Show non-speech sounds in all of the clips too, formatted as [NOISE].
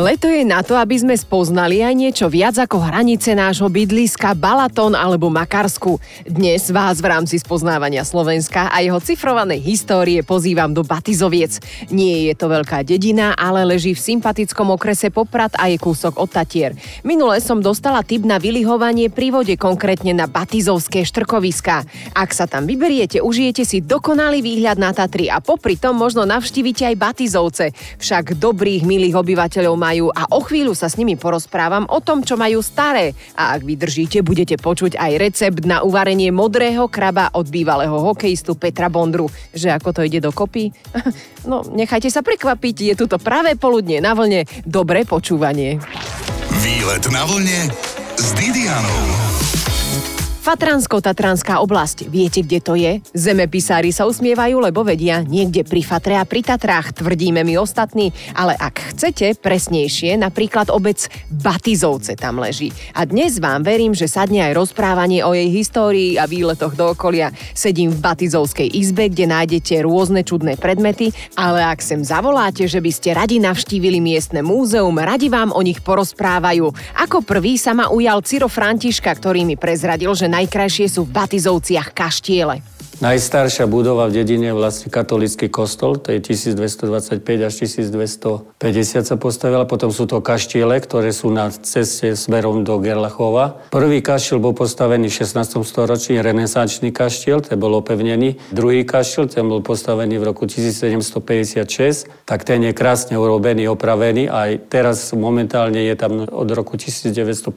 Leto je na to, aby sme spoznali aj niečo viac ako hranice nášho bydliska Balaton alebo Makarsku. Dnes vás v rámci spoznávania Slovenska a jeho cifrovanej histórie pozývam do Batizoviec. Nie je to veľká dedina, ale leží v sympatickom okrese Poprad a je kúsok od Tatier. Minule som dostala tip na vylihovanie pri vode, konkrétne na Batizovské štrkoviska. Ak sa tam vyberiete, užijete si dokonalý výhľad na Tatry a popri tom možno navštívite aj Batizovce. Však dobrých, milých obyvateľov má majú a o chvíľu sa s nimi porozprávam o tom, čo majú staré. A ak vydržíte, budete počuť aj recept na uvarenie modrého kraba od bývalého hokejistu Petra Bondru. Že ako to ide dokopy? [LAUGHS] No, nechajte sa prekvapiť, je tu to pravé poludne na vlne. Dobré počúvanie. Výlet na vlne s Didianou. Fatransko-Tatranská oblasť. Viete, kde to je? Zemepisári sa usmievajú, lebo vedia, niekde pri Fatre a pri Tatrách, tvrdíme my ostatní. Ale ak chcete presnejšie, napríklad obec Batizovce tam leží. A dnes vám verím, že sadne aj rozprávanie o jej histórii a výletoch do okolia. Sedím v Batizovskej izbe, kde nájdete rôzne čudné predmety, ale ak sem zavoláte, že by ste radi navštívili miestne múzeum, radi vám o nich porozprávajú. Ako prvý sa ma ujal Ciro Františka, ktorý mi prezradil, že najkrajšie sú v Batizovciach kaštiele. Najstaršia budova v dedine je vlastne katolický kostol, to je 1225 až 1250 sa postavila. Potom sú to kaštiele, ktoré sú na ceste smerom do Gerlachova. Prvý kaštiel bol postavený v 16. storočí, renesančný kaštiel, ten bol opevnený. Druhý kaštiel, ten bol postavený v roku 1756, tak ten je krásne urobený, opravený. Aj teraz momentálne je tam od roku 1956,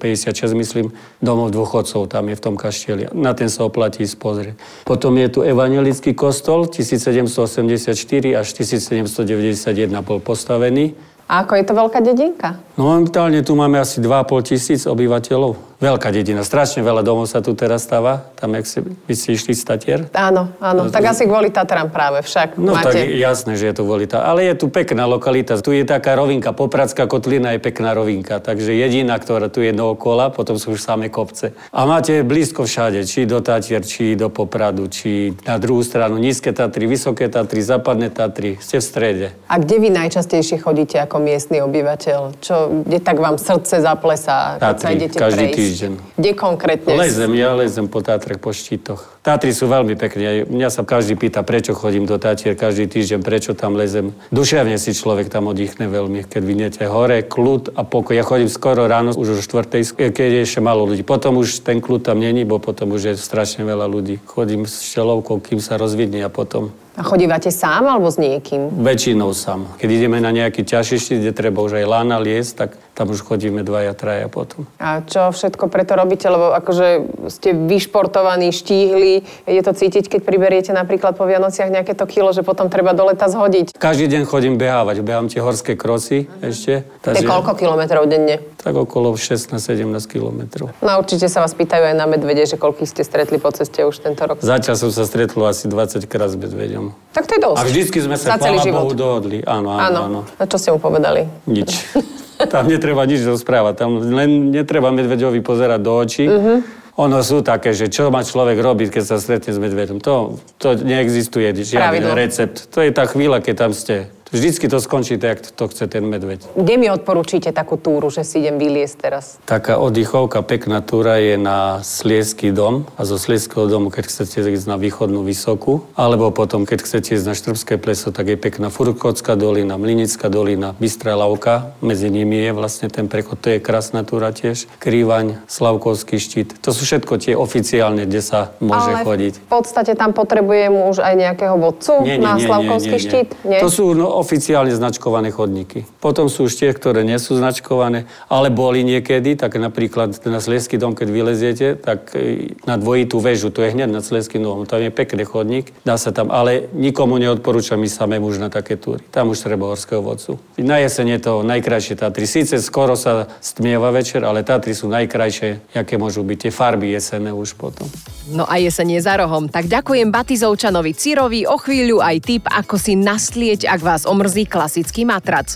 myslím, domov dôchodcov, tam je v tom kaštieli. Na ten sa oplatí spozrieť. Potom je tu evangelický kostol 1784 až 1791 bol postavený. A ako je to veľká dedinka? No momentálne tu máme asi 2,5 tisíc obyvateľov veľká dedina, strašne veľa domov sa tu teraz stáva, tam, jak si, by si išli statier. Áno, áno, tak asi kvôli Tatram práve však. No máte... tak jasné, že je to kvôli. Ale je tu pekná lokalita, tu je taká rovinka, Popradská kotlina je pekná rovinka, takže jediná, ktorá tu je dookola, potom sú už samé kopce. A máte blízko všade, či do Tatier, či do Popradu, či na druhú stranu nízke Tatry, vysoké Tatry, západné Tatry, ste v strede. A kde vy najčastejšie chodíte ako miestny obyvateľ? Čo, kde tak vám srdce zaplesá, keď Tatry, sa idete každý prejsť? Týždeň. Kde konkrétne? Lezem, ja lezem po Tátrach, po štítoch. Tatry sú veľmi pekné. Mňa sa každý pýta, prečo chodím do Tatier každý týždeň, prečo tam lezem. Duševne si človek tam oddychne veľmi, keď vidíte hore, kľud a pokoj. Ja chodím skoro ráno, už o štvrtej, keď je ešte malo ľudí. Potom už ten kľud tam není, bo potom už je strašne veľa ľudí. Chodím s štelovkou, kým sa rozvidne a potom a chodívate sám alebo s niekým? Väčšinou sám. Keď ideme na nejaký ťažší štít, kde treba už aj lána liesť, tak tam už chodíme dvaja, traja potom. A čo všetko preto robíte? Lebo akože ste vyšportovaní, štíhli. Je to cítiť, keď priberiete napríklad po Vianociach nejaké to kilo, že potom treba do leta zhodiť? Každý deň chodím behávať. Behám tie horské krosy uh-huh. ešte. Takže... koľko kilometrov denne? Tak okolo 16-17 kilometrov. No určite sa vás pýtajú aj na medvede, že koľko ste stretli po ceste už tento rok. Zatiaľ som sa stretol asi 20 krát s medvedom. Tak to je dosť. A vždycky sme sa, chvála Bohu, dohodli. Áno, áno, áno, áno. A čo ste mu povedali? Nič. [LAUGHS] Tam netreba nič rozprávať, tam len netreba medveďovi pozerať do očí. Uh-huh. Ono sú také, že čo má človek robiť, keď sa stretne s medvedom. To, to neexistuje žiadny recept. To je tá chvíľa, keď tam ste. Vždycky to skončí tak, to chce ten medveď. Kde mi odporúčite takú túru, že si idem vyliesť teraz? Taká oddychovka, pekná túra je na Slieský dom a zo Slieského domu, keď chcete ísť na východnú Vysokú, alebo potom, keď chcete ísť na Štrbské pleso, tak je pekná Furkotská dolina, Mlinická dolina, Bystrá Lavka, medzi nimi je vlastne ten prechod, to je krásna túra tiež, Krývaň, Slavkovský štít, to sú všetko tie oficiálne, kde sa môže Ale chodiť. v podstate tam potrebujem už aj nejakého vodcu nie, nie, na nie, Slavkovský nie, nie, nie. štít? Nie? To sú no, oficiálne značkované chodníky. Potom sú už tie, ktoré nie sú značkované, ale boli niekedy, tak napríklad na Sleský dom, keď vyleziete, tak e, na dvojitú väžu, to je hneď nad Sleským domom, tam je pekný chodník, dá sa tam, ale nikomu neodporúčam ísť samému už na také túry. Tam už treba horského vodcu. Na jeseň je to najkrajšie Tatry. Síce skoro sa stmieva večer, ale Tatry sú najkrajšie, aké môžu byť tie farby jesenné už potom. No a jeseň je za rohom. Tak ďakujem Batizovčanovi Cirovi, o chvíľu aj tip, ako si naslieť, ak vás omrzí klasický matrac.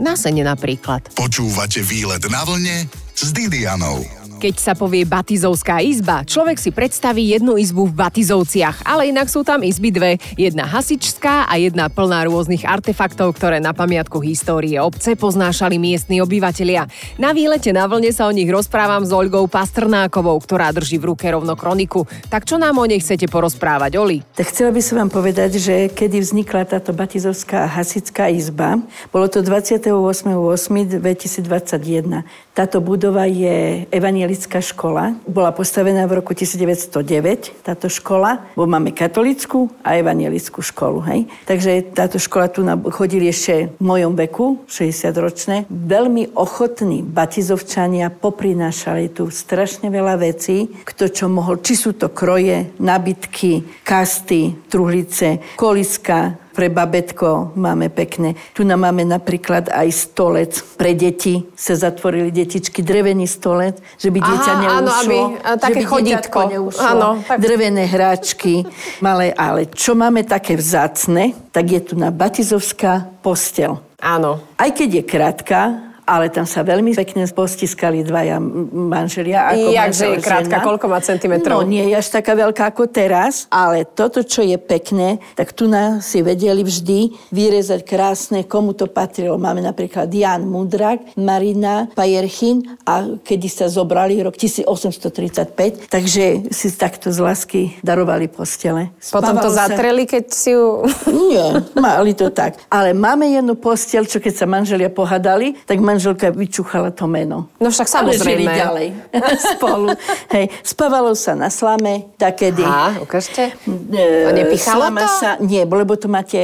Na sene napríklad. Počúvate výlet na vlne s Didianou. Keď sa povie Batizovská izba, človek si predstaví jednu izbu v Batizovciach, ale inak sú tam izby dve. Jedna hasičská a jedna plná rôznych artefaktov, ktoré na pamiatku histórie obce poznášali miestni obyvatelia. Na výlete na vlne sa o nich rozprávam s Olgou Pastrnákovou, ktorá drží v ruke rovno kroniku. Tak čo nám o nej chcete porozprávať, Oli? Tak chcela by som vám povedať, že kedy vznikla táto Batizovská hasická izba, bolo to 28.8.2021. Táto budova je evanielická škola. Bola postavená v roku 1909, táto škola. Bo máme katolickú a evanielickú školu. Hej? Takže táto škola tu chodili ešte v mojom veku, 60-ročné. Veľmi ochotní batizovčania poprinášali tu strašne veľa vecí, kto čo mohol. Či sú to kroje, nabitky, kasty, truhlice, koliska, pre babetko máme pekné. Tu nám máme napríklad aj stolec pre deti. Sa zatvorili detičky, drevený stolec, že by dieťa Aha, neušlo. Áno, aby, také že by chodítko. neušlo. Áno, tak... Drevené hráčky, malé, ale čo máme také vzácne, tak je tu na Batizovská postel. Áno. Aj keď je krátka, ale tam sa veľmi pekne postiskali dvaja manželia. Ako Jakže je krátka, koľko má centimetrov? No nie je až taká veľká ako teraz, ale toto, čo je pekné, tak tu nás si vedeli vždy vyrezať krásne, komu to patrilo. Máme napríklad Jan Mudrak, Marina Pajerchin a kedy sa zobrali rok 1835, takže si takto z lásky darovali postele. Potom to sa... zatreli, keď si ju... Nie, mali to tak. Ale máme jednu postel, čo keď sa manželia pohadali, tak manželka vyčúchala to meno. No však samozrejme. Ale ďalej [LAUGHS] spolu. Hej, spávalo sa na slame, takedy. Aha, ukážte. A nepichalo Slama to? Sa, nie, lebo to máte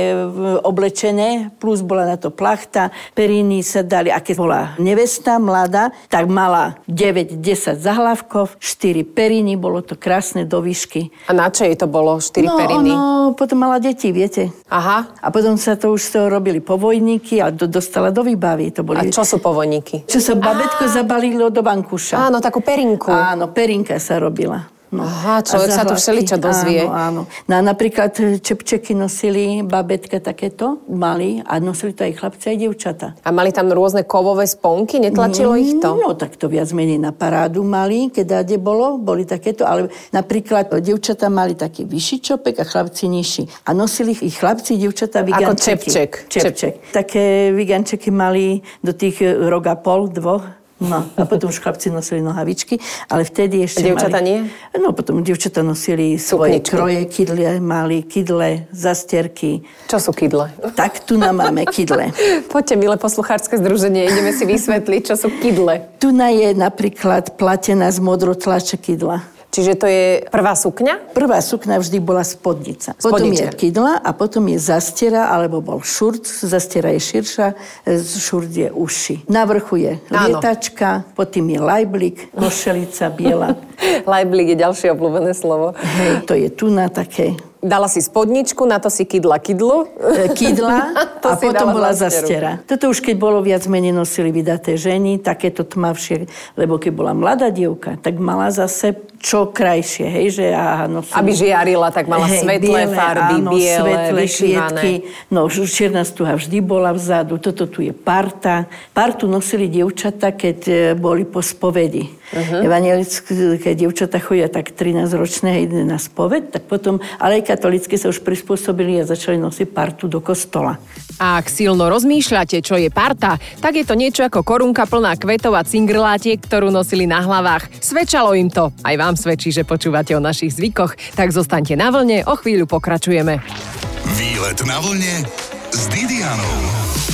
oblečené, plus bola na to plachta, periny sa dali, a keď bola nevesta, mladá, tak mala 9-10 zahlavkov, 4 periny, bolo to krásne do výšky. A na čo jej to bolo, 4 no, periny? No, potom mala deti, viete. Aha. A potom sa to už z toho robili povojníky a do, dostala do výbavy. To boli... A čo sú povojníky? Čo sa babetko Á. zabalilo do bankuša. Áno, takú perinku. Áno, perinka sa robila. No. Aha, človek sa tu všeličo dozvie. Áno, áno. No napríklad čepčeky nosili babetka takéto, mali a nosili to aj chlapci, aj dievčata. A mali tam rôzne kovové sponky? Netlačilo ich to? No, tak to viac menej na parádu mali, keď kde bolo, boli takéto, ale napríklad dievčata mali taký vyšší čopek a chlapci nižší. A nosili ich chlapci, dievčata Ako vigančeky. čepček. Čepček. Také vigančeky mali do tých e, rok a pol, dvoch. No, a potom už chlapci nosili nohavičky, ale vtedy ešte A dievčatá mali... nie? No, potom dievčatá nosili svoje Sukničky. kroje, kydle, mali kydle, zastierky. Čo sú kydle? Tak tu nám máme kydle. [LAUGHS] Poďte, milé posluchárske združenie, ideme si vysvetliť, čo sú kydle. Tu na je napríklad platená z modrotlače kydla. Čiže to je prvá sukňa? Prvá sukna vždy bola spodnica. Potom je kydla a potom je zastiera, alebo bol šurt. Zastiera je širša, e, šurt je uši. Na vrchu je lietačka, potom je lajblik, košelica biela. [LAUGHS] Lajblik je ďalšie obľúbené slovo. Hej, to je tu na také Dala si spodničku, na to si kydla kydlu. e, kydla [LAUGHS] a potom bola zastiera. Toto už keď bolo viac menej nosili vydaté ženy, takéto tmavšie, lebo keď bola mladá dievka, tak mala zase čo krajšie, hej, že aha, nosili... Aby žiarila, tak mala svetlé farby, áno, biele, svetlé kvietky. No, čierna stuha vždy bola vzadu, toto tu je parta. Partu nosili dievčata, keď e, boli po spovedi. Uh-huh. Evangelické dievčata chodia tak 13-ročné ide na spoved, tak potom, ale aj katolické sa už prispôsobili a začali nosiť partu do kostola. A ak silno rozmýšľate, čo je parta, tak je to niečo ako korunka plná kvetov a cingrlátiek, ktorú nosili na hlavách. Svedčalo im to. Aj vám svedčí, že počúvate o našich zvykoch. Tak zostaňte na vlne, o chvíľu pokračujeme. Výlet na vlne s Didianou.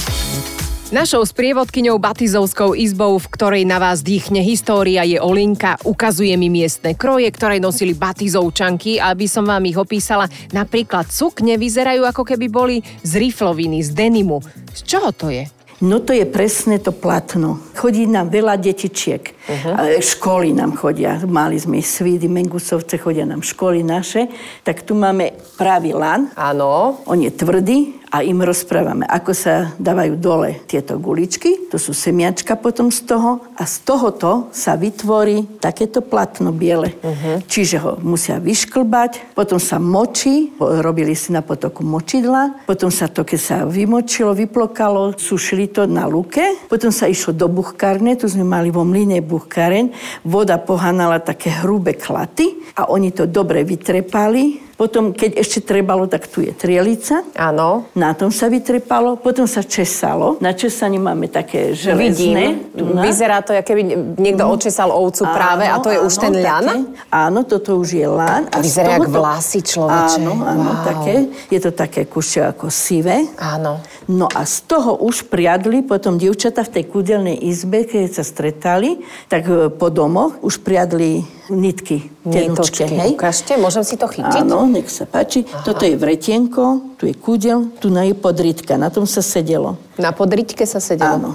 Našou sprievodkyňou Batizovskou izbou, v ktorej na vás dýchne história, je Olinka. Ukazuje mi miestne kroje, ktoré nosili Batizovčanky, aby som vám ich opísala. Napríklad sukne vyzerajú ako keby boli z rifloviny, z denimu. Z čoho to je? No to je presne to platno. Chodí nám veľa detičiek. Uh-huh. Školy nám chodia. Mali sme Svídy, Mengusovce, chodia nám školy naše. Tak tu máme pravý lan. Áno. On je tvrdý a im rozprávame, ako sa dávajú dole tieto guličky, to sú semiačka potom z toho. A z tohoto sa vytvorí takéto platno biele. Uh-huh. Čiže ho musia vyšklbať, potom sa močí, robili si na potoku močidla, potom sa to, keď sa vymočilo, vyplokalo, sušili to na luke, potom sa išlo do buchkárne, tu sme mali vo mline buchkáren, voda pohanala také hrubé klaty a oni to dobre vytrepali, potom, keď ešte trebalo, tak tu je trielica. Áno. Na tom sa vytrepalo. Potom sa česalo. Na česanie máme také železné. Vidím. Vyzerá to, keby niekto mm. očesal ovcu áno, práve a to je áno, už ten ľan? Také. Áno, toto už je lán. A Vyzerá jak vlasy človeče. Áno, áno, wow. také. Je to také kušie ako sivé. Áno. No a z toho už priadli potom dievčata v tej kúdelnej izbe, keď sa stretali, tak e, po domoch už priadli nitky, tenučke, hej? Ukážte, môžem si to chytiť? Áno, nech sa páči. Aha. Toto je vretienko, tu je kúdel, tu na je podritka, na tom sa sedelo. Na podriťke sa sedelo? Áno.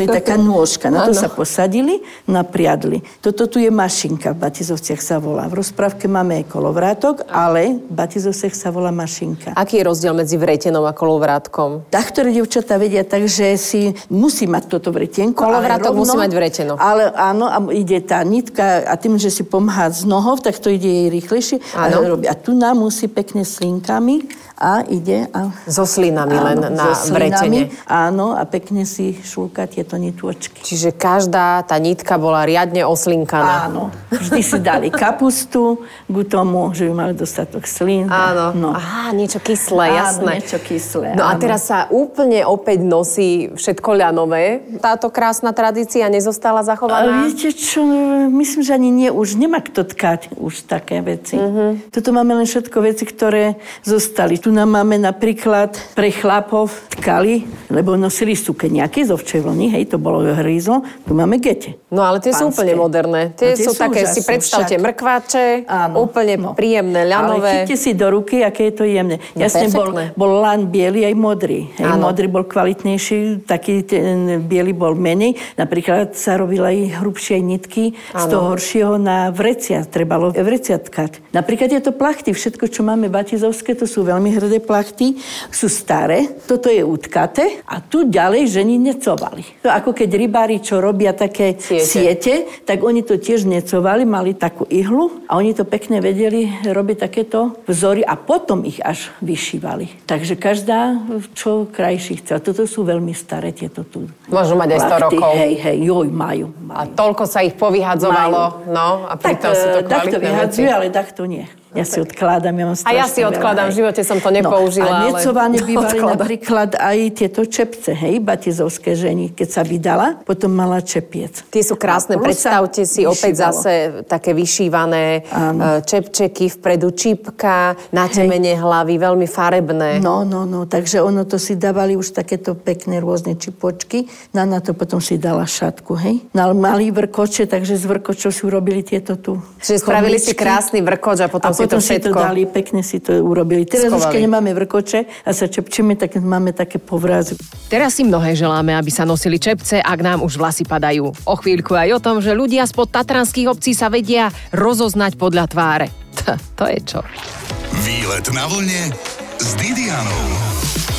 To je taká nôžka, na to ano. sa posadili, napriadli. Toto tu je mašinka, v Batizovciach sa volá. V rozprávke máme kolovrátok, ale v Batizovciach sa volá mašinka. Aký je rozdiel medzi vretenom a kolovrátkom? Tak, ktoré devčatá vedia, takže si musí mať toto vretienko. Kolovrátok rovno, musí mať vreteno. Ale áno, a ide tá nitka a tým, že si pomáha z nohov, tak to ide jej rýchlejšie. A, a tu nám musí pekne slinkami a ide... A... So slinami áno, len na so slinami, vretene. Áno, a pekne si šúka tieto nitôčky. Čiže každá tá nitka bola riadne oslinkaná. Áno. Vždy si dali kapustu k tomu, že by mali dostatok slín. Áno. No. Aha, niečo kyslé, jasné. Áno, niečo kyslé. No áno. a teraz sa úplne opäť nosí všetko ľanové. Táto krásna tradícia nezostala zachovaná? Ale viete čo, myslím, že ani nie, už nemá kto tkať už také veci. Uh-huh. Toto máme len všetko veci, ktoré zostali. Tu tu nám máme napríklad pre chlapov tkali, lebo nosili sukeniaky zo včej vlny, hej, to bolo hryzlo. Tu máme gete. No ale tie Pánske. sú úplne moderné. Tie, no, tie sú, sú také, si predstavte však. mrkváče, Áno, úplne no. príjemné, ľanové. Ale chyťte si do ruky, aké je to jemné. No, Jasne, bol, bol lan biely aj modrý. Hej, modrý bol kvalitnejší, taký ten biely bol menej. Napríklad sa robili aj hrubšie nitky Áno. z toho horšieho na vrecia. Trebalo vrecia tkať. Napríklad je to plachty. Všetko, čo máme batizovské, to sú veľmi hrdé plachty, sú staré, toto je utkaté a tu ďalej ženy necovali. To ako keď rybári, čo robia také siete. siete, tak oni to tiež necovali, mali takú ihlu a oni to pekne vedeli robiť takéto vzory a potom ich až vyšívali. Takže každá, čo krajší chce. Toto sú veľmi staré tieto tu. Môžu mať aj 100 rokov. Hej, hej, joj, majú, majú. A toľko sa ich povyhadzovalo, majú. no a pritom tak, sú to kvalitné to vyhadzujú, ale takto nie. Ja si odkladám, ja mám A ja si odkladám, v živote som to nepoužila. No, a necovane ale... [LAUGHS] bývali odkladám. napríklad aj tieto čepce, hej, batizovské ženy, keď sa vydala, potom mala čepiec. Tie sú krásne, predstavte si vyšívalo. opäť zase také vyšívané Áno. E, čepčeky, vpredu čipka, na temene hlavy, veľmi farebné. No, no, no, takže ono to si dávali už takéto pekné rôzne čipočky, na, na to potom si dala šatku, hej. Na malý vrkoče, takže z vrkočov si urobili tieto tu. Čiže spravili si krásny vrkoč a potom a potom si to, si to dali, pekne si to urobili. Teraz už keď nemáme vrkoče a sa čepčíme, tak máme také povrazy. Teraz si mnohé želáme, aby sa nosili čepce, ak nám už vlasy padajú. O chvíľku aj o tom, že ľudia spod tatranských obcí sa vedia rozoznať podľa tváre. [LAUGHS] to je čo. Výlet na vlne s Didianou.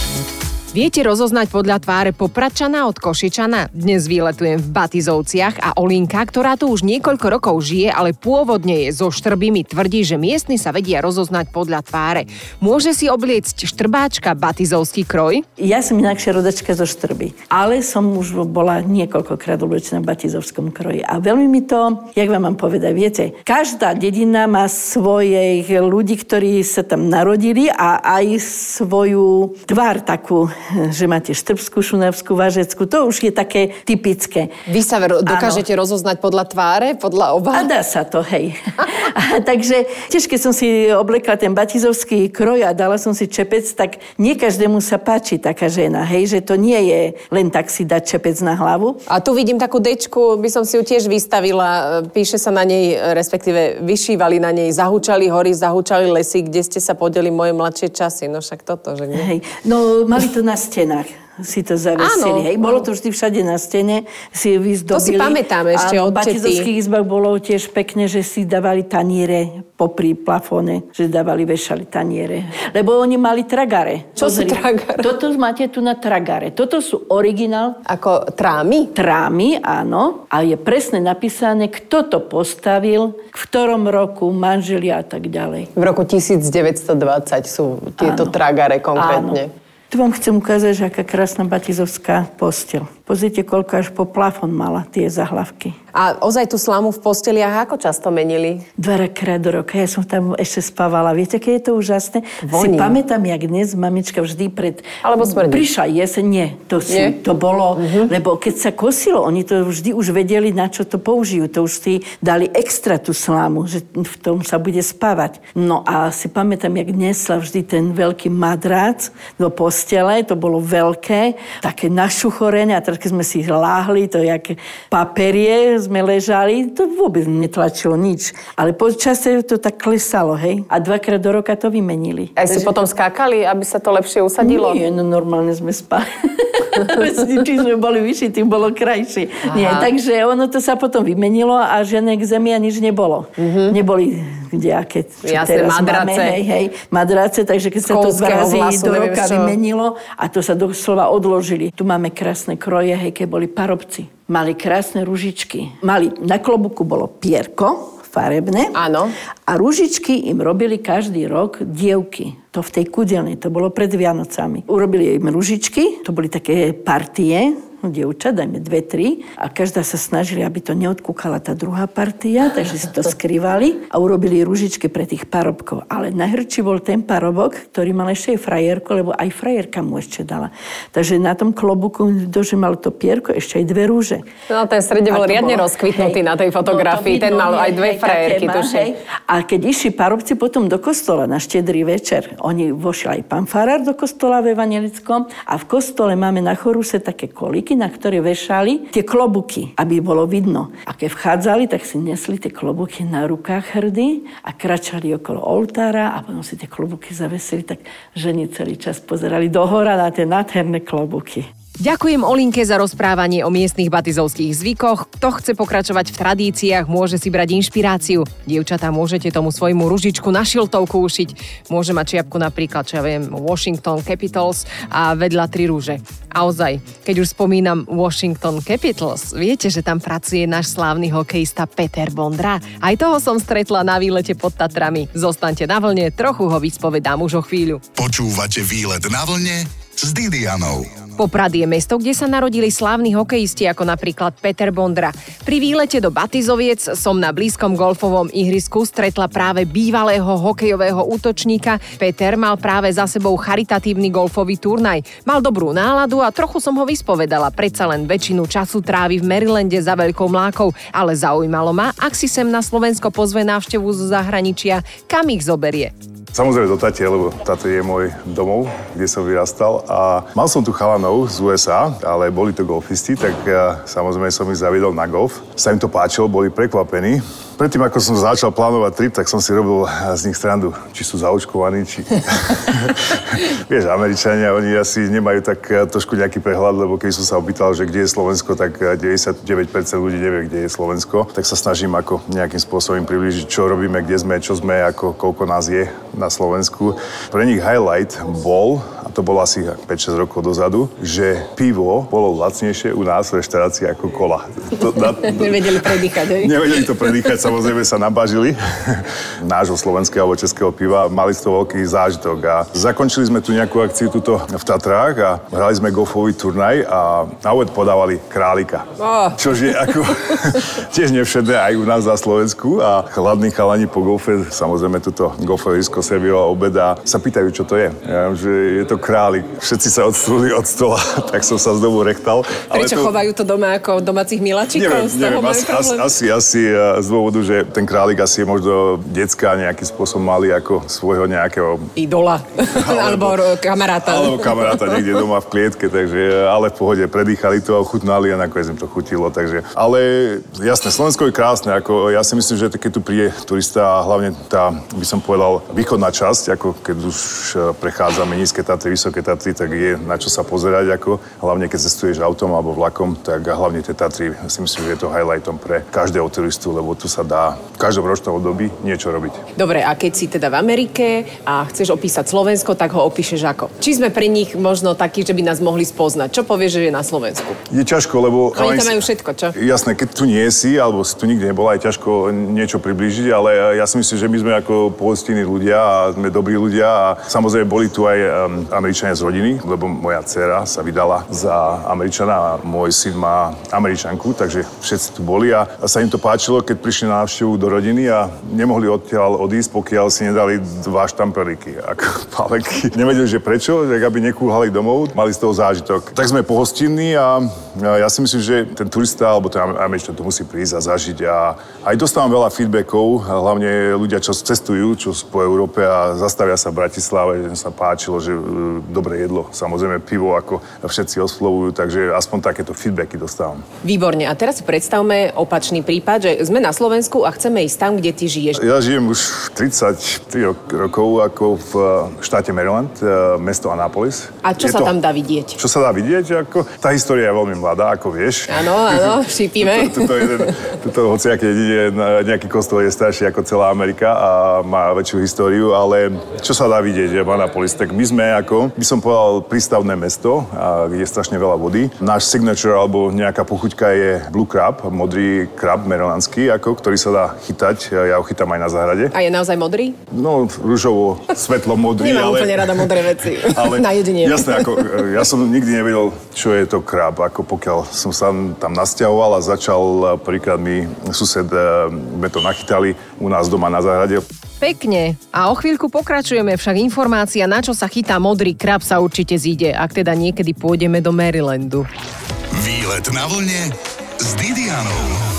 Viete rozoznať podľa tváre Popračana od Košičana? Dnes výletujem v Batizovciach a Olinka, ktorá tu už niekoľko rokov žije, ale pôvodne je zo Štrby, mi tvrdí, že miestni sa vedia rozoznať podľa tváre. Môže si obliecť štrbáčka batizovský kroj? Ja som inakšia rodačka zo Štrby, ale som už bola niekoľkokrát oblečená v batizovskom kroji. A veľmi mi to, jak vám mám povedať, viete, každá dedina má svojich ľudí, ktorí sa tam narodili a aj svoju tvár takú že máte štrbskú, šunavskú, važeckú, to už je také typické. Vy sa dokážete ano. rozoznať podľa tváre, podľa oba? A dá sa to, hej. a, takže tiež keď som si oblekla ten batizovský kroj a dala som si čepec, tak nie každému sa páči taká žena, hej, že to nie je len tak si dať čepec na hlavu. A tu vidím takú dečku, by som si ju tiež vystavila, píše sa na nej, respektíve vyšívali na nej, zahúčali hory, zahúčali lesy, kde ste sa podeli moje mladšie časy, no však toto, že nie? Hej, no mali to na stenách si to zavesili. Áno, Hej. Bolo to vždy všade na stene, si vyzdobili. To si pamätám ešte A od v Batizovských izbách bolo tiež pekne, že si dávali taniere popri plafóne, že dávali, vešali taniere. Lebo oni mali tragare. Čo sú tragare? Toto máte tu na tragare. Toto sú originál Ako trámy? trámy, áno, a je presne napísané, kto to postavil, v ktorom roku, manželia a tak ďalej. V roku 1920 sú tieto Áno. tragare konkrétne. Áno. Tu vám chcem ukázať, že aká krásna batizovská postel. Pozrite, koľko až po plafon mala tie zahlavky. A ozaj tú slamu v posteliach ako často menili? Dvakrát do roka. Ja som tam ešte spávala. Viete, keď je to úžasné? Voní. Si pamätám, jak dnes mamička vždy pred... Alebo smrdí. Prišla jeseň, nie. To, sú, Nie? To bolo... Lebo keď sa kosilo, oni to vždy už vedeli, na čo to použijú. To už si dali extra tú slámu, že v tom sa bude spávať. No a si pamätám, jak nesla vždy ten veľký madrác do postele. To bolo veľké, také našuchorené. A teraz, keď sme si láhli, to jak paperie sme ležali, to vôbec netlačilo nič. Ale po čase to tak klesalo, hej. A dvakrát do roka to vymenili. Aj si potom skákali, aby sa to lepšie usadilo? Nie, no normálne sme spali. [LAUGHS] Čím sme boli vyšší, tým bolo krajšie. Nie, takže ono to sa potom vymenilo a žiadne k zemi a nič nebolo. Neboli kdejaké, čo teraz madrace. máme, hej, hej, madrace, takže keď sa to vlasu, do roka čo. vymenilo a to sa doslova odložili. Tu máme krásne kroje, hej, keď boli parobci. Mali krásne ružičky. Mali, na klobuku bolo pierko, farebné. Áno. A rúžičky im robili každý rok dievky. To v tej kudelnej, to bolo pred Vianocami. Urobili im rúžičky, to boli také partie, no, dievča, dajme dve, tri. A každá sa snažili, aby to neodkúkala tá druhá partia, takže si to skrývali a urobili rúžičky pre tých parobkov. Ale najhrčí bol ten parobok, ktorý mal ešte aj frajerku, lebo aj frajerka mu ešte dala. Takže na tom klobuku, že mal to pierko, ešte aj dve rúže. No ten strede bol riadne bolo- rozkvitnutý hej. na tej fotografii. No, ten mal aj dve hej, frajerky, tuším. A keď išli parobci potom do kostola na štedrý večer, oni vošiel aj pán farár do kostola v Evangelickom a v kostole máme na choruse také kolíky, na ktoré vešali tie klobuky, aby bolo vidno. A keď vchádzali, tak si nesli tie klobuky na rukách hrdí a kračali okolo oltára a potom si tie klobuky zavesili, tak ženy celý čas pozerali dohora na tie nádherné klobuky. Ďakujem Olinke za rozprávanie o miestnych batizovských zvykoch. Kto chce pokračovať v tradíciách, môže si brať inšpiráciu. Dievčatá, môžete tomu svojmu ružičku na šiltovku ušiť. Môže mať čiapku napríklad, čo ja viem, Washington Capitals a vedľa tri rúže. A ozaj, keď už spomínam Washington Capitals, viete, že tam pracuje náš slávny hokejista Peter Bondra. Aj toho som stretla na výlete pod Tatrami. Zostaňte na vlne, trochu ho vyspovedám už o chvíľu. Počúvate výlet na vlne s Didianou. Poprad je mesto, kde sa narodili slávni hokejisti ako napríklad Peter Bondra. Pri výlete do Batizoviec som na blízkom golfovom ihrisku stretla práve bývalého hokejového útočníka. Peter mal práve za sebou charitatívny golfový turnaj. Mal dobrú náladu a trochu som ho vyspovedala. Predsa len väčšinu času trávi v Marylande za veľkou mlákou. Ale zaujímalo ma, ak si sem na Slovensko pozve návštevu zo zahraničia, kam ich zoberie. Samozrejme do Tatie, lebo táto je môj domov, kde som vyrastal. A mal som tu chalanov z USA, ale boli to golfisti, tak samozrejme som ich zaviedol na golf. Sa im to páčilo, boli prekvapení. Predtým, ako som začal plánovať trip, tak som si robil z nich strandu, či sú zaočkovaní, či... [LAUGHS] Vieš, Američania, oni asi nemajú tak eh, trošku nejaký prehľad, lebo keď som sa opýtal, že kde je Slovensko, tak eh, 99% ľudí nevie, kde je Slovensko. Tak sa snažím ako nejakým spôsobom priblížiť, čo robíme, kde sme, čo sme, ako koľko nás je na Slovensku. Pre nich highlight bol, to bolo asi 5-6 rokov dozadu, že pivo bolo lacnejšie u nás v reštaurácii ako kola. To, na, Nevedeli predýchať, hej? Nevedeli to predýchať, samozrejme sa nabažili nášho slovenského alebo českého piva. Mali z toho veľký zážitok a zakončili sme tu nejakú akciu tuto v Tatrách a hrali sme golfový turnaj a na úvod podávali králika. Oh. Čož je ako [LAUGHS] tiež nevšedné aj u nás na Slovensku a chladní chalani po golfe, samozrejme toto golfové risko servilo obed a sa pýtajú, čo to je. Ja, že je to králik. Všetci sa odstruli od stola, [LAUGHS] tak som sa znovu rektal. Prečo chovajú to doma ako domácich miláčikov? Neviem, neviem asi, asi, asi, asi eh, z dôvodu, že ten králik asi je možno decka nejakým spôsobom mali ako svojho nejakého Idola. [LAUGHS] [LAUGHS] Alebo, ro- kamaráta. alebo kamaráta niekde doma v klietke, takže ale v pohode predýchali to a ochutnali a nakoniec im to chutilo, takže ale jasné, Slovensko je krásne, ako ja si myslím, že keď tu príde turista a hlavne tá, by som povedal, východná časť, ako keď už eh, prechádzame nízke Tatry, vysoké Tatry, tak je na čo sa pozerať, ako, hlavne keď cestuješ autom alebo vlakom, tak hlavne tie Tatry si myslím, že je to highlightom pre každého turistu, lebo tu sa dá v každom ročnom období niečo robiť. Dobre, a keď si teda v Amerike a chceš opísať Slovensko, tak ho opíšeš ako? Či sme pre nich možno takí, že by nás mohli spoznať? Čo povieš, že je na Slovensku? Je ťažko, lebo... Oni tam majú všetko, čo? Jasné, keď tu nie si, alebo si tu nikdy nebola, je ťažko niečo priblížiť, ale ja si myslím, že my sme ako pohostinní ľudia a sme dobrí ľudia a samozrejme boli tu aj um, Američania z rodiny, lebo moja dcera sa vydala za Američana a môj syn má Američanku, takže všetci tu boli a sa im to páčilo, keď prišli na návštevu do rodiny a nemohli odtiaľ odísť, pokiaľ si nedali dva štampelíky, ako [LAUGHS] paleky. Nevedeli, že prečo, tak aby nekúhali domov, mali z toho zážitok. Tak sme pohostinní a ja si myslím, že ten turista alebo ten Američan to musí prísť a zažiť a aj dostávam veľa feedbackov, hlavne ľudia, čo cestujú, čo po Európe a zastavia sa v Bratislave, že sa páčilo, že dobré jedlo, samozrejme pivo, ako všetci oslovujú, takže aspoň takéto feedbacky dostávam. Výborne. A teraz si predstavme opačný prípad, že sme na Slovensku a chceme ísť tam, kde ty žiješ. Ja žijem už 33 rokov ako v e, štáte Maryland, e, mesto Annapolis. A čo Je sa to, tam dá vidieť? Čo sa dá vidieť? Ako, tá história je veľmi mladá, ako vieš. Áno, áno, [LAUGHS] šípime. Tuto, jeden, tuto hociaké dedine, nejaký kostol je starší ako celá Amerika a má väčšiu históriu, ale čo sa dá vidieť v Annapolis? Tak my sme ako, by som povedal, prístavné mesto, kde je strašne veľa vody. Náš signature alebo nejaká pochuťka je blue crab, modrý krab merolandský, ako, ktorý sa dá chytať. Ja ho chytám aj na záhrade. A je naozaj modrý? No, rúžovo, svetlo modrý, Nemám ale... úplne rada modré veci. Ale, [LAUGHS] [LAUGHS] na jedenie. Jasné, ako, [LAUGHS] ja som nikdy nevedel, čo je to krab. Ako pokiaľ som sa tam nasťahoval a začal, prvýkrát mi sused, eh, sme to nachytali u nás doma na záhrade. Pekne. A o chvíľku pokračujeme, však informácia, na čo sa chytá modrý krab, sa určite zíde, ak teda niekedy pôjdeme do Marylandu. Výlet na vlne s Didianou.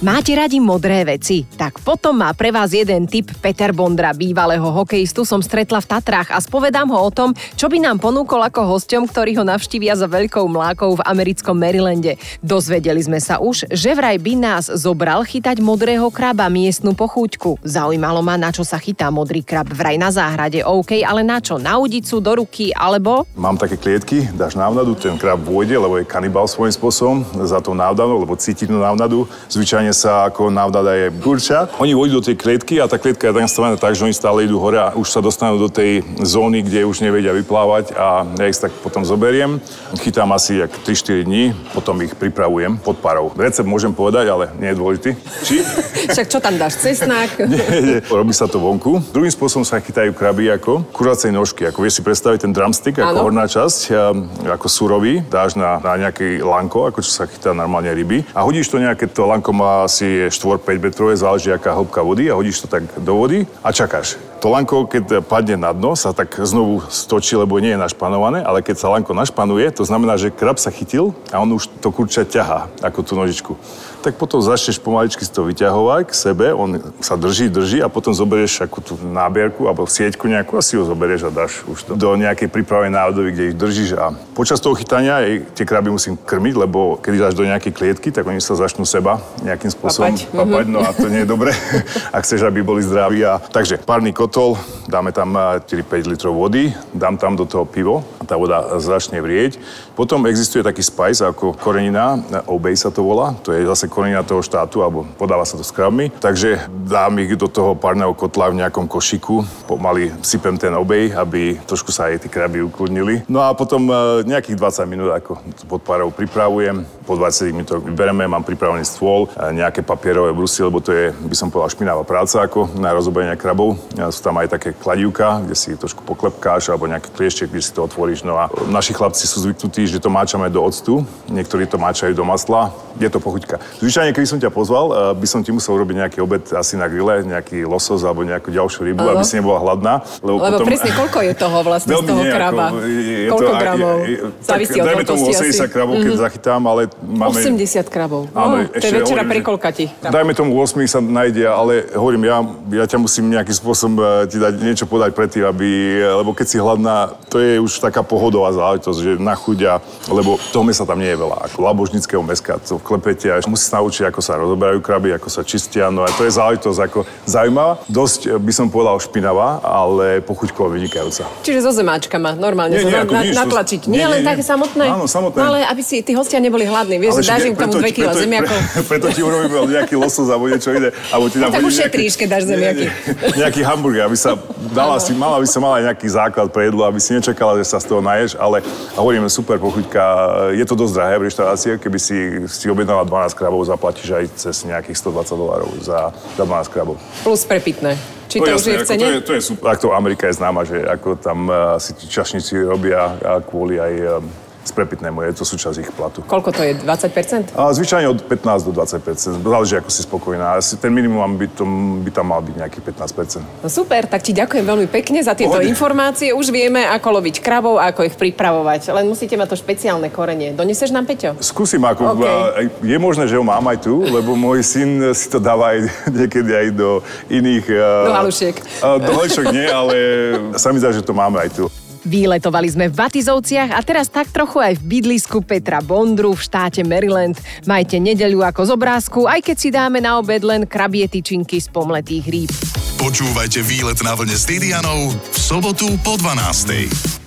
Máte radi modré veci? Tak potom má pre vás jeden tip Peter Bondra, bývalého hokejistu som stretla v Tatrách a spovedám ho o tom, čo by nám ponúkol ako hosťom, ktorí ho navštívia za veľkou mlákou v americkom Marylande. Dozvedeli sme sa už, že vraj by nás zobral chytať modrého kraba miestnu pochúťku. Zaujímalo ma, na čo sa chytá modrý krab. Vraj na záhrade, OK, ale na čo? Na udicu, do ruky, alebo... Mám také klietky, dáš návnadu, ten krab vôjde, lebo je kanibal svojím spôsobom za tou návnadou, lebo cíti tú návnadu. Zvyčajne sa ako návnada je kurča. Oni vôjdu do tej klietky a tá klietka je nastavená tak, že oni stále idú hore a už sa dostanú do tej zóny, kde už nevedia vyplávať a ja ich tak potom zoberiem. Chytám asi jak 3-4 dní, potom ich pripravujem pod parou. Recept môžem povedať, ale nie je dôležitý. Či? [LAUGHS] Však čo tam dáš? Cesnak? [LAUGHS] nie, nie. Robí sa to vonku. Druhým spôsobom sa chytajú kraby ako kuracej nožky. Ako vieš si predstaviť ten drumstick ako Áno. horná časť, ako surový, dáš na, na nejaký lanko, ako čo sa chytá normálne ryby. A hodíš to nejaké, to lanko má asi 4-5 metrové, záleží aká hĺbka vody a hodíš to tak do vody a čakáš. To lanko, keď padne na dno, sa tak znovu stočí, lebo nie je našpanované, ale keď sa lanko našpanuje, to znamená, že krab sa chytil a on už to kurča ťahá, ako tú nožičku. Tak potom začneš pomaličky si to vyťahovať k sebe, on sa drží, drží a potom zoberieš akú tú nábierku alebo sieťku nejakú a si ho zoberieš a dáš už to do nejakej prípravenej nádoby, kde ich držíš a počas toho chytania tie kraby musím krmiť, lebo keď dáš do nejakej klietky, tak oni sa začnú seba nejakým spôsobom Papať. papať, no a to nie je dobre, [LAUGHS] ak chceš, aby boli zdraví. A, takže párny kotol, dáme tam eh, 4-5 litrov vody, dám tam do toho pivo a tá voda začne vrieť. Potom existuje taký spice ako korenina, eh, obej sa to volá, to je zase korenina toho štátu, alebo podáva sa to s. Takže dám ich do toho párneho kotla v nejakom košiku, pomaly sypem ten obej, aby trošku sa aj tie kraby ukludnili. No a potom eh, nejakých 20 minút ako pod párou pripravujem, po 20 minútoch vybereme, mám pripravený stôl, eh, nejaké papierové brusy, lebo to je, by som povedal, špinavá práca ako na rozoberenie krabov. A Sú tam aj také kladívka, kde si trošku poklepkáš, alebo nejaký klieštek, kde si to otvoríš. No a naši chlapci sú zvyknutí, že to máčame do octu, niektorí to máčajú do masla, je to pochuťka. Zvyčajne, keby som ťa pozval, eh, by som ti musel urobiť nejaký obed asi na grille, nejaký losos alebo nejakú ďalšiu rybu, Áno. aby si nebola hladná. Lebo, Lebo presne koľko je toho vlastne z toho nie, kraba? Je, je koľko to, gramov? Je, je, Závisí tak, od dajme tomu veľkosti 80 asi. krabov, keď zachytám, ale máme... 80 krabov. Áno, no, to je ešte večera hovorím, pri koľkati. Dajme tomu 8 sa nájde, ale hovorím, ja, ja ťa musím nejakým spôsobom eh, ti dať niečo podať predtým, aby, lebo keď si hladná, to je už taká pohodová záležitosť, že na chuďa, lebo toho mesa tam nie je veľa. Ako labožnického meska, to v klepete a musí sa naučiť, ako sa rozoberajú kraby, ako sa čistia. No a to je záležitosť ako zaujímavá. Dosť by som povedal špinavá, ale pochuťkovo vynikajúca. Čiže so zemáčkama, normálne Nie, nie, na, nič, natlačiť. nie, Nie, len nie, nie. také samotné? Áno, samotné. No ale aby si tí hostia neboli hladní, vieš, že dáš im k tomu 2 kg zemiakov. Pre, preto ti urobím nejaký losos alebo niečo iné. Alebo ti dám tak hodím ušetríš, keď dáš zemiaky. Nie, nie, nejaký hamburger, aby sa dala si, mala by sa mala aj nejaký základ pre jedlo, aby si nečakala, že sa z toho naješ, ale a hovorím, super pochuťka. Je to dosť drahé v reštaurácii, keby si, si objednala 12 krabov, zaplatíš aj cez nejakých 120 dolárov za, za 12 krabov. Plus prepitné. Či to, už jasné, je v cene? To je, to je super. Takto Amerika je známa, že ako tam uh, si ti čašníci robia a kvôli aj um, z prepitnému, je to súčasť ich platu. Koľko to je? 20%? A zvyčajne od 15 do 20 Záleží, ako si spokojná. Asi ten minimum by, to, by tam mal byť nejakých 15% No super, tak ti ďakujem veľmi pekne za tieto Pohode. informácie. Už vieme, ako loviť krabov a ako ich pripravovať. Len musíte mať to špeciálne korenie. Doneseš nám, Peťo? Skúsim, ako OK. a, je možné, že ho mám aj tu, lebo môj syn si to dáva aj [LAUGHS] niekedy aj do iných... Do halušiek. a, Do halušiek nie, ale sa mi zdá, že to máme aj tu. Výletovali sme v Batizovciach a teraz tak trochu aj v bydlisku Petra Bondru v štáte Maryland. Majte nedeľu ako z obrázku, aj keď si dáme na obed len krabie tyčinky z pomletých rýb. Počúvajte výlet na vlne s Didianou v sobotu po 12.